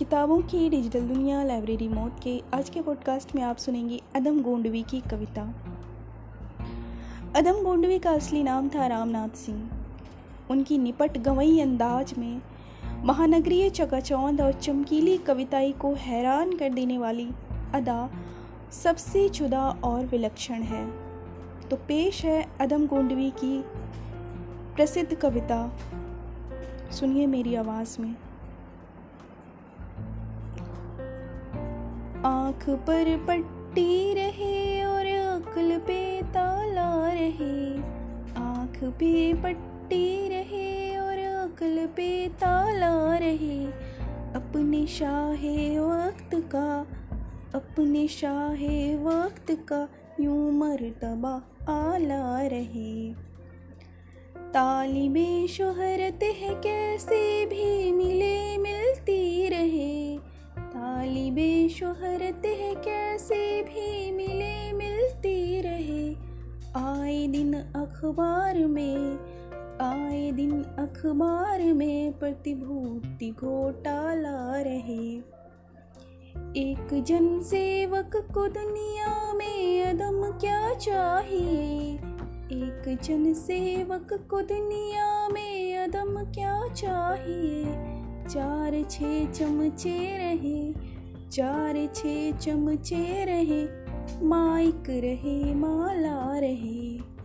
किताबों की डिजिटल दुनिया लाइब्रेरी मौत के आज के पॉडकास्ट में आप सुनेंगे अदम गोंडवी की कविता। अदम गोंडवी का असली नाम था रामनाथ सिंह। उनकी निपट गवई अंदाज में महानगरीय चकाचौंध और चमकीली कविताई को हैरान कर देने वाली अदा सबसे जुदा और विलक्षण है। तो पेश है अदम गोंडवी की प्रसिद्ध कविता। सुनिए मेरी आवाज़ में। आँख पर पट्टी रहे और अकल पे ताला रहे। आँख पे पट्टी रहे और अकल पे ताला रहे। अपने शाहे वक्त का, अपने शाहे वक्त का यूँ मरतबा आला रहे। तालिबे शोहरत है कैसे शोहरत है कैसे भी मिले मिलती रहे। आए दिन अखबार में, आए दिन अखबार में प्रतिभूति घोटाला रहे। एक जन सेवक को दुनिया में अदम क्या चाहिए? एक जन सेवक को दुनिया में अदम क्या चाहिए? चार छः चमचे रहे चार छः चमचे रहे माइक रहे माला रहे।